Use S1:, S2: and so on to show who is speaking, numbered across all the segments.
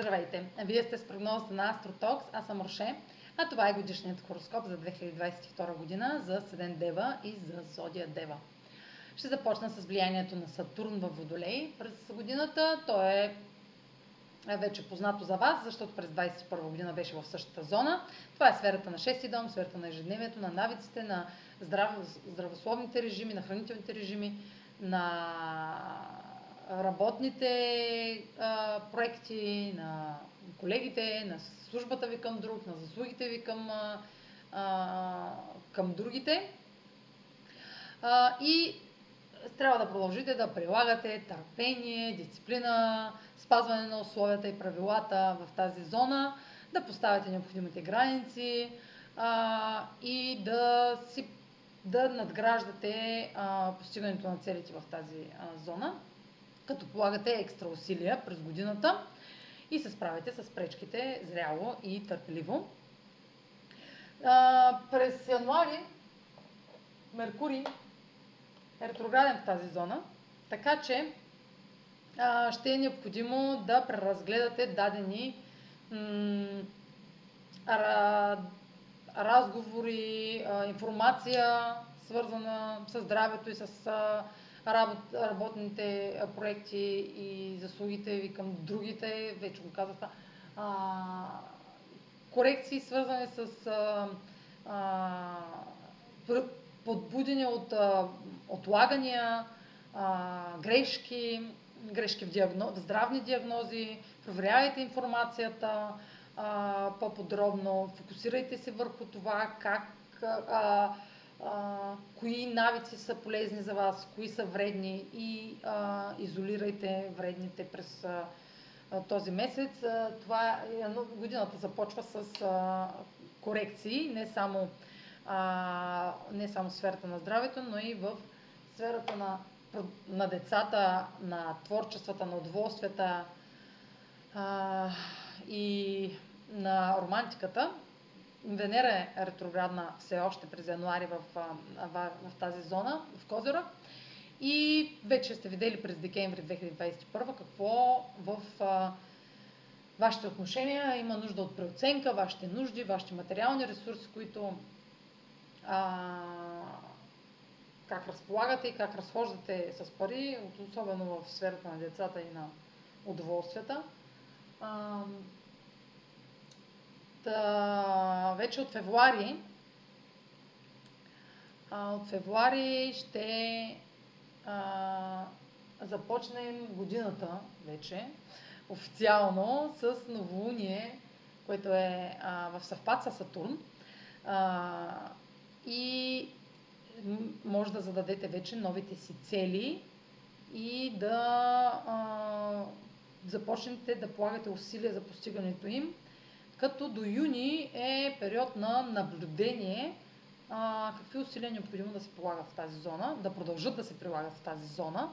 S1: Здравейте! Вие сте с прогнозата на Астротокс, аз съм Роше, а това е годишният хороскоп за 2022 година за Седен Дева и за Зодия Дева. Ще започна с влиянието на Сатурн в Водолей през годината. То е вече познато за вас, защото през 2021 година беше в същата зона. Това е сферата на 6 дом, сферата на ежедневието, на навиците, на здрав... здравословните режими, на хранителните режими, на работните проекти, на колегите, на службата ви към друг, на заслугите ви към, към другите. И трябва да продължите да прилагате търпение, дисциплина, спазване на условията и правилата в тази зона, да поставяте необходимите граници и да си да надграждате а, постигането на целите в тази а, зона като полагате екстра усилия през годината и се справите с пречките зряло и търпеливо. А, през януари Меркурий е ретрограден в тази зона, така че а, ще е необходимо да преразгледате дадени м- разговори, информация, свързана с здравето и с работните проекти и заслугите ви към другите, вече го казах а, корекции свързани с а, а, подбудени от а, отлагания, а, грешки, грешки в, диагно, в здравни диагнози, проверявайте информацията а, по-подробно, фокусирайте се върху това как а, а, кои навици са полезни за вас, кои са вредни и а, изолирайте вредните през а, този месец. А, това е, годината започва с а, корекции, не само, а, не само в сферата на здравето, но и в сферата на, на децата, на творчествата, на удоволствията а, и на романтиката. Венера е ретроградна все още през януари в, в, в тази зона, в Козера. И вече сте видели през декември 2021 какво в а, вашите отношения има нужда от преоценка, вашите нужди, вашите материални ресурси, които а, как разполагате и как разхождате с пари, особено в сферата на децата и на удоволствията. А, Вече от февруари от февруари ще а, започнем годината вече официално с новолуние, което е а, в съвпад с Сатурн. А, и може да зададете вече новите си цели и да а, започнете да полагате усилия за постигането им като до юни е период на наблюдение а, какви усилия е необходимо да се полагат в тази зона, да продължат да се прилагат в тази зона.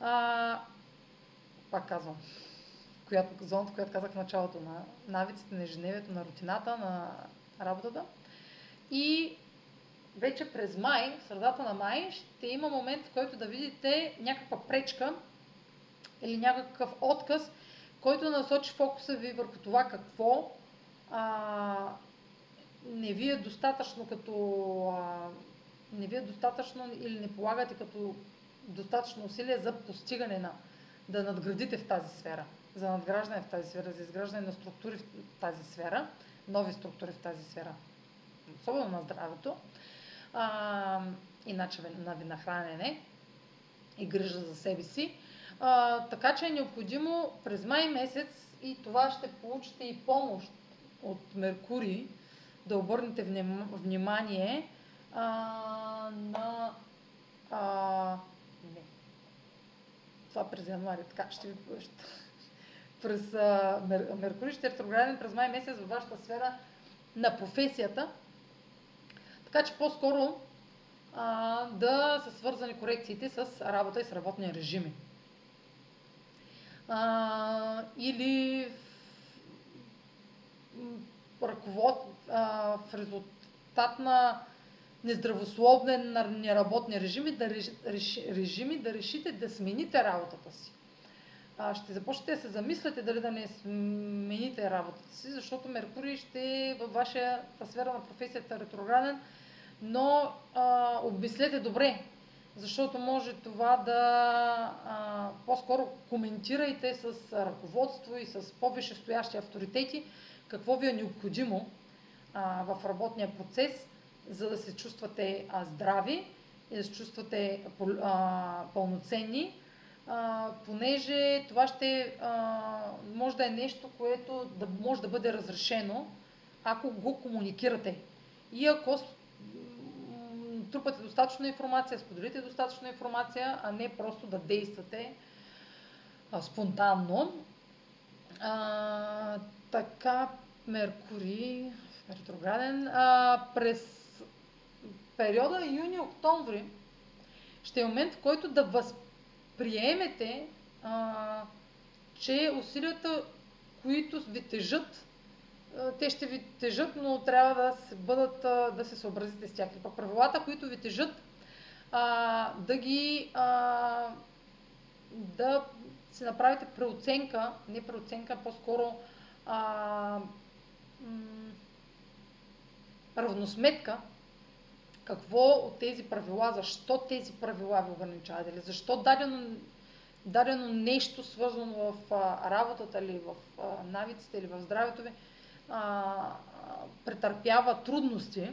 S1: А, пак казвам, която, зоната, която казах в началото на навиците, на ежедневието, на рутината, на работата. И вече през май, средата на май, ще има момент, в който да видите някаква пречка или някакъв отказ който насочи фокуса ви върху това какво а, не ви е достатъчно като а, не ви е достатъчно или не полагате като достатъчно усилие за постигане на да надградите в тази сфера, за надграждане в тази сфера, за изграждане на структури в тази сфера, нови структури в тази сфера, особено на здравето, а, и начин на хранене и грижа за себе си. А, така че е необходимо през май месец и това ще получите и помощ от Меркурий да обърнете внимание а, на. А, не. Това през януари, така ще ви ще, през а, Мер, Меркурий ще е ретрограден през май месец във вашата сфера на професията. Така че по-скоро а, да са свързани корекциите с работа и с работни режими а, или ръковод, а, в резултат на нездравословен, неработни режими да, реши, режими, да решите да смените работата си. а, ще започнете да се замисляте дали да не смените работата си, защото Меркурий ще е във вашата сфера на професията ретрограден, но а, обмислете добре, защото може това да а, по-скоро коментирайте с ръководство и с по-висшестоящи авторитети какво ви е необходимо а, в работния процес, за да се чувствате а, здрави и да се чувствате а, пълноценни а, понеже това ще а, може да е нещо, което да, може да бъде разрешено, ако го комуникирате. И ако трупате достатъчно информация, споделите достатъчно информация, а не просто да действате а, спонтанно. А, така, Меркурий, ретрограден, а, през периода юни-октомври ще е момент, в който да възпитате приемете, а, че усилията, които ви тежат, те ще ви тежат, но трябва да се, бъдат, да се съобразите с тях. И пък правилата, които ви тежат, а, да ги а, да си направите преоценка, не преоценка, по-скоро а, м- равносметка какво от тези правила, защо тези правила ви ограничават или защо дадено, дадено нещо свързано в а, работата или в а, навиците или в здравето ви а, претърпява трудности.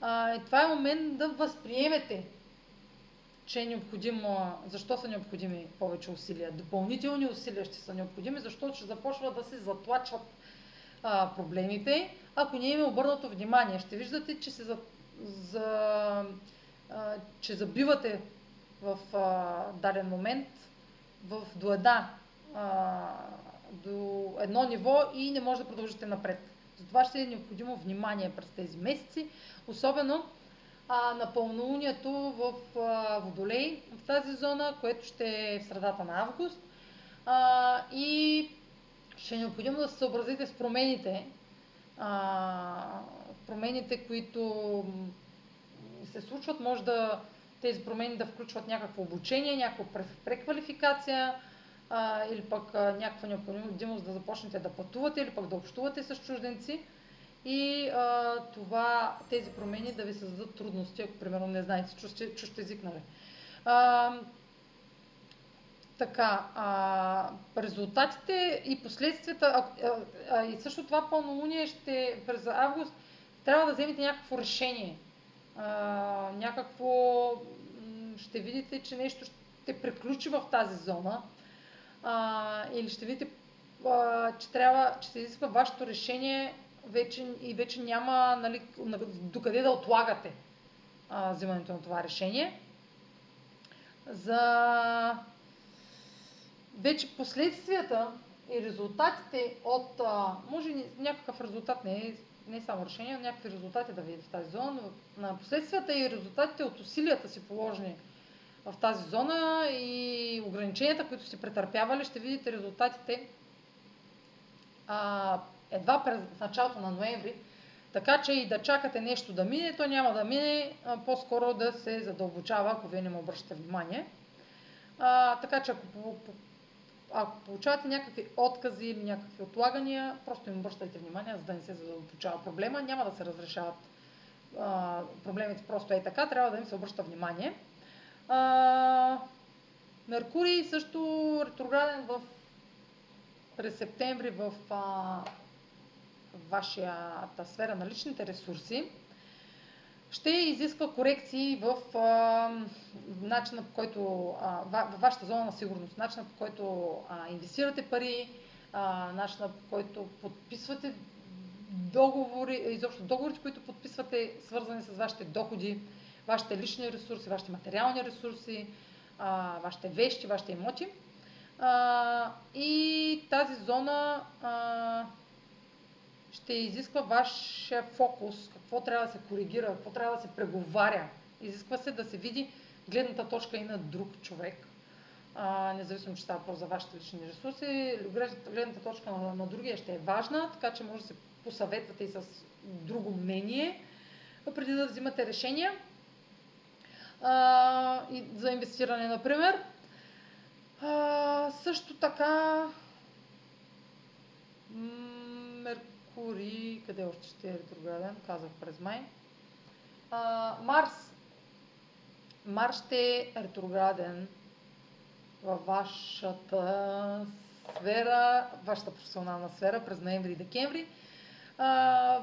S1: А, и това е момент да възприемете, че е необходимо, защо са необходими повече усилия. Допълнителни усилия ще са необходими, защото ще започват да се затлачват а, проблемите, ако не им е обърнато внимание. Ще виждате, че се за, а, че забивате в а, даден момент в, до а, до едно ниво и не може да продължите напред. Затова ще е необходимо внимание през тези месеци, особено а, на пълнолунието в а, Водолей, в тази зона, което ще е в средата на август. А, и ще е необходимо да се съобразите с промените, а, промените, които се случват. Може да тези промени да включват някакво обучение, някаква преквалификация а, или пък а, някаква необходимост да започнете да пътувате или пък да общувате с чужденци и а, това, тези промени да ви създадат трудности, ако примерно не знаете чужд, чужд език, нали. А, така, а, резултатите и последствията, а, а, а, и също това пълнолуние ще през август трябва да вземете някакво решение. А, някакво, ще видите, че нещо ще приключи в тази зона а, или ще видите, а, че трябва, че се изисква вашето решение вече, и вече няма нали, докъде да отлагате а, взимането на това решение. За вече последствията и резултатите от, а, може някакъв резултат не е не само решения, но някакви резултати да видите в тази зона, но на последствията и резултатите от усилията си положени в тази зона и ограниченията, които сте претърпявали, ще видите резултатите а, едва през началото на ноември. Така че и да чакате нещо да мине, то няма да мине, по-скоро да се задълбочава, ако вие не му обръщате внимание. А, така че ако ако получавате някакви откази или някакви отлагания, просто им обръщайте внимание, за да не се задълбочава проблема. Няма да се разрешават а, проблемите просто е така, трябва да им се обръща внимание. А, Меркурий също ретрограден в през септември в а, вашата сфера на личните ресурси. Ще изисква корекции в а, начина по който, а, във вашата зона на сигурност, начина по който а, инвестирате пари, а, начина по който подписвате договори, изобщо договорите, които подписвате, свързани с вашите доходи, вашите лични ресурси, вашите материални ресурси, вашите вещи, вашите имоти. И тази зона ще изисква вашия фокус, какво трябва да се коригира, какво трябва да се преговаря. Изисква се да се види гледната точка и на друг човек, а, независимо, че става въпрос за вашите лични ресурси. Гледната точка на, на другия ще е важна, така че може да се посъветвате и с друго мнение, преди да взимате решения а, и за инвестиране, например. А, също така Меркурий, къде още ще е ретрограден, казах през май. А, Марс. Марс ще е ретрограден във вашата сфера, вашата професионална сфера през ноември и декември. А,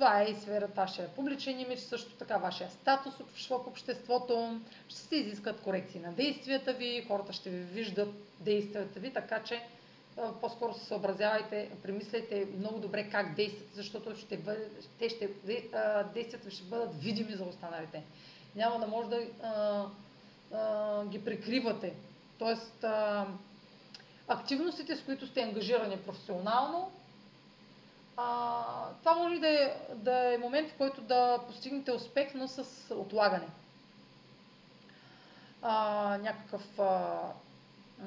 S1: това е и сферата вашия публичен имидж, също така вашия статус в обществото. Ще се изискат корекции на действията ви, хората ще ви виждат действията ви, така че по-скоро се съобразявайте, премисляйте много добре как действате, защото ще бъде, те ще, действията ви ще бъдат видими за останалите. Няма да може да а, а, ги прикривате. Тоест, а, активностите, с които сте ангажирани професионално, а, това може да е, да е момент, в който да постигнете успех, но с отлагане. А, някакъв а, м-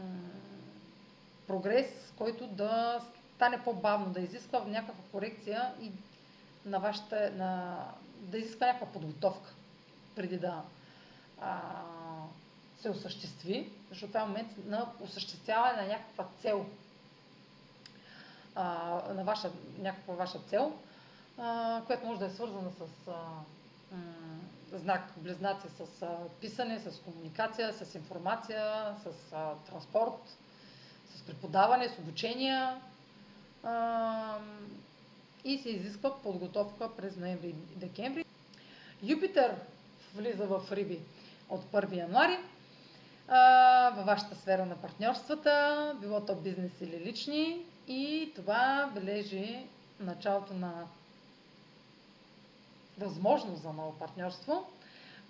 S1: прогрес, който да стане по-бавно, да изисква някаква корекция и на вашата, на, да изисква някаква подготовка преди да а, се осъществи, защото това е момент на осъществяване на някаква цел, на ваша, някаква ваша цел, а, която може да е свързана с а, знак близнаци, с а, писане, с комуникация, с информация, с а, транспорт, с преподаване, с обучения а, и се изисква подготовка през ноември и декември. Юпитер влиза в Риби от 1 януари във вашата сфера на партньорствата, било то бизнес или лични и това бележи началото на възможност за ново партньорство.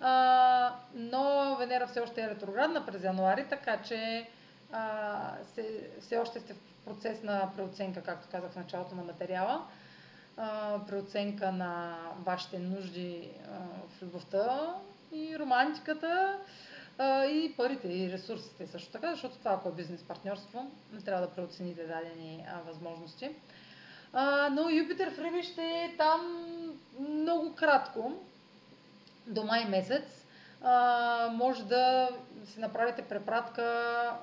S1: А, но Венера все още е ретроградна през януари, така че а, се, все още сте в процес на преоценка, както казах в началото на материала. А, преоценка на вашите нужди а, в любовта и романтиката и парите и ресурсите също така, защото това, ако е бизнес партньорство, не трябва да преоцените дадени а, възможности. А, но Юпитер в Риби ще е там много кратко, до май месец а, може да си направите препратка.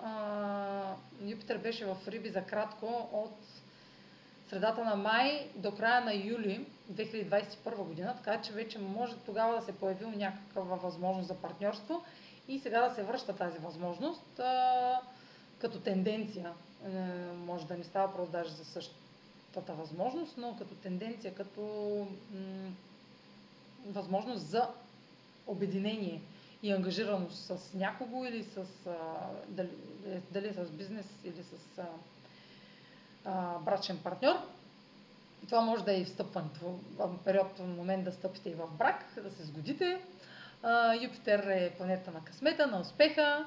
S1: А, Юпитер беше в Риби за кратко от средата на май до края на юли 2021 година, така че вече може тогава да се появил някаква възможност за партньорство и сега да се връща тази възможност а, като тенденция. А, е, може да не става просто даже за същата възможност, но като тенденция, като м- възможност за обединение и ангажираност с някого или с а, дали, дали е с бизнес или с а, а, брачен партньор. Това може да е и встъпването период, момент да стъпите и в брак, да се сгодите. Юпитер е планета на късмета, на успеха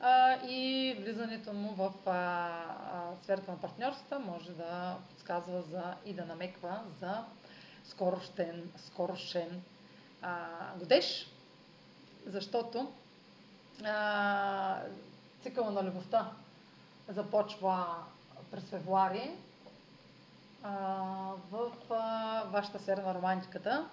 S1: а, и влизането му в а, а, сферата на партньорствата може да подсказва за, и да намеква за скорошен, скорошен а, годеж защото а, цикъла на любовта започва през февруари в а, вашата сфера на романтиката.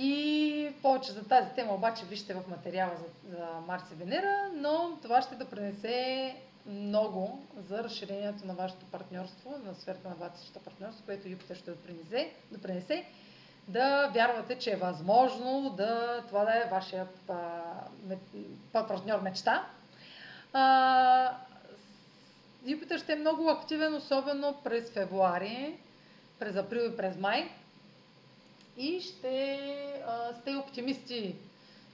S1: И повече за тази тема обаче вижте в материала за, за Марс и Венера, но това ще допринесе много за разширението на вашето партньорство, на сферата на вашето партньорство, което Юпитер ще допринесе, допринесе да вярвате, че е възможно да, това да е вашия партньор мечта. А, Юпитер ще е много активен, особено през февруари, през април и през май. И ще а, сте оптимисти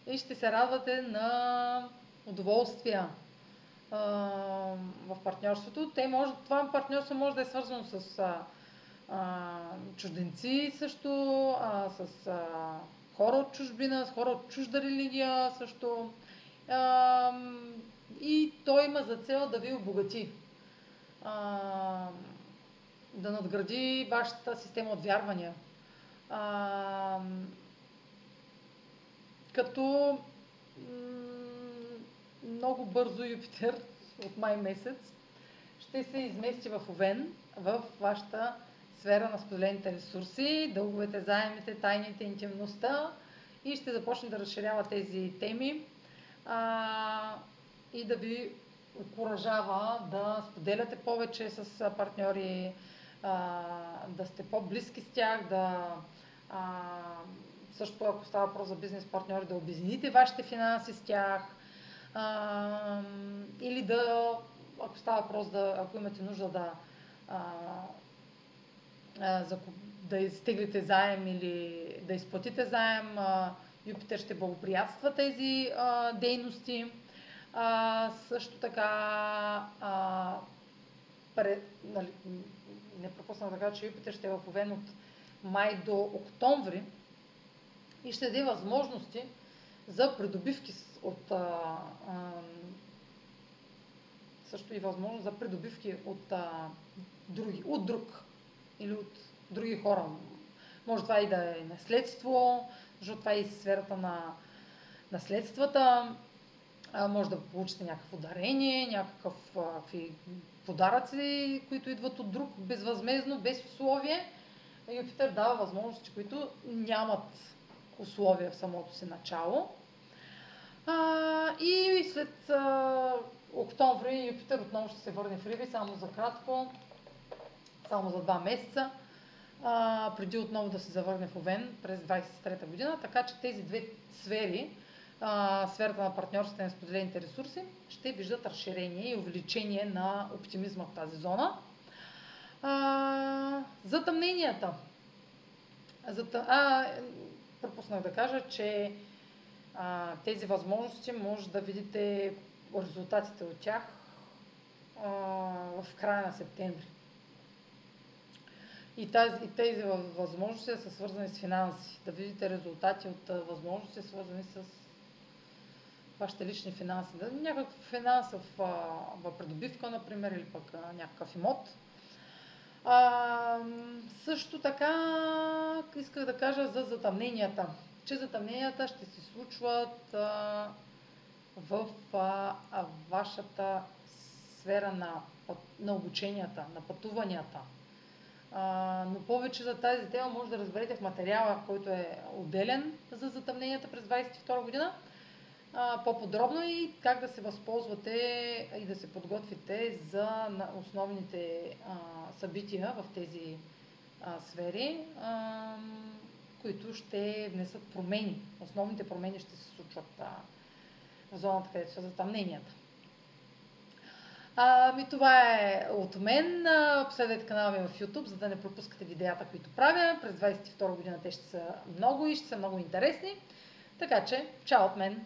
S1: и ще се радвате на удоволствия а, в партньорството. Те може, това партньорство може да е свързано с а, а, чужденци също, а, с а, хора от чужбина, с хора от чужда религия също. А, и той има за цел да ви обогати. А, да надгради вашата система от вярвания. А, като много бързо Юпитер от май месец ще се измести в Овен, в вашата сфера на споделените ресурси, дълговете, заемите, тайните, интимността и ще започне да разширява тези теми. А, и да ви окоръжава да споделяте повече с партньори, а, да сте по-близки с тях, да а, също ако става въпрос за бизнес партньори, да обедините вашите финанси с тях а, или да, ако става въпрос да, ако имате нужда да а, а, да изтеглите заем или да изплатите заем, а, Юпитер ще благоприятства тези а, дейности. А, също така, а, пред, нали, не пропусна да кажа, че Юпитер ще е в Овен от май до октомври и ще даде възможности за придобивки от а, а, също и възможност за придобивки от а, други, от друг или от други хора. Може това и да е наследство, защото това е и сферата на наследствата. А, може да получите някакво дарение, някакви подаръци, които идват от друг безвъзмезно, без условие. Юпитер дава възможности, които нямат условия в самото си начало. А, и след а, октомври Юпитер отново ще се върне в Риби, само за кратко, само за два месеца, а, преди отново да се завърне в Овен през 23-та година. Така че тези две сфери, а, сферата на партньорството и на споделените ресурси, ще виждат разширение и увеличение на оптимизма в тази зона. Затъмненията. Зата... А, пропуснах да кажа, че а, тези възможности може да видите резултатите от тях а, в края на септември. И, тази, и тези възможности са свързани с финанси. Да видите резултати от възможности, свързани с вашите лични финанси. Да, някакъв финансов а, придобивка, например, или пък а, някакъв имот. А, също така исках да кажа за затъмненията, че затъмненията ще се случват а, в а, вашата сфера на, на обученията, на пътуванията. А, но повече за тази тема може да разберете в материала, който е отделен за затъмненията през 2022 година по-подробно и как да се възползвате и да се подготвите за основните събития в тези сфери, които ще внесат промени. Основните промени ще се случват в зоната, където са затъмненията. Ами това е от мен. Последвайте канала ми в YouTube, за да не пропускате видеята, които правя. През 22 година те ще са много и ще са много интересни. Така че, чао от мен!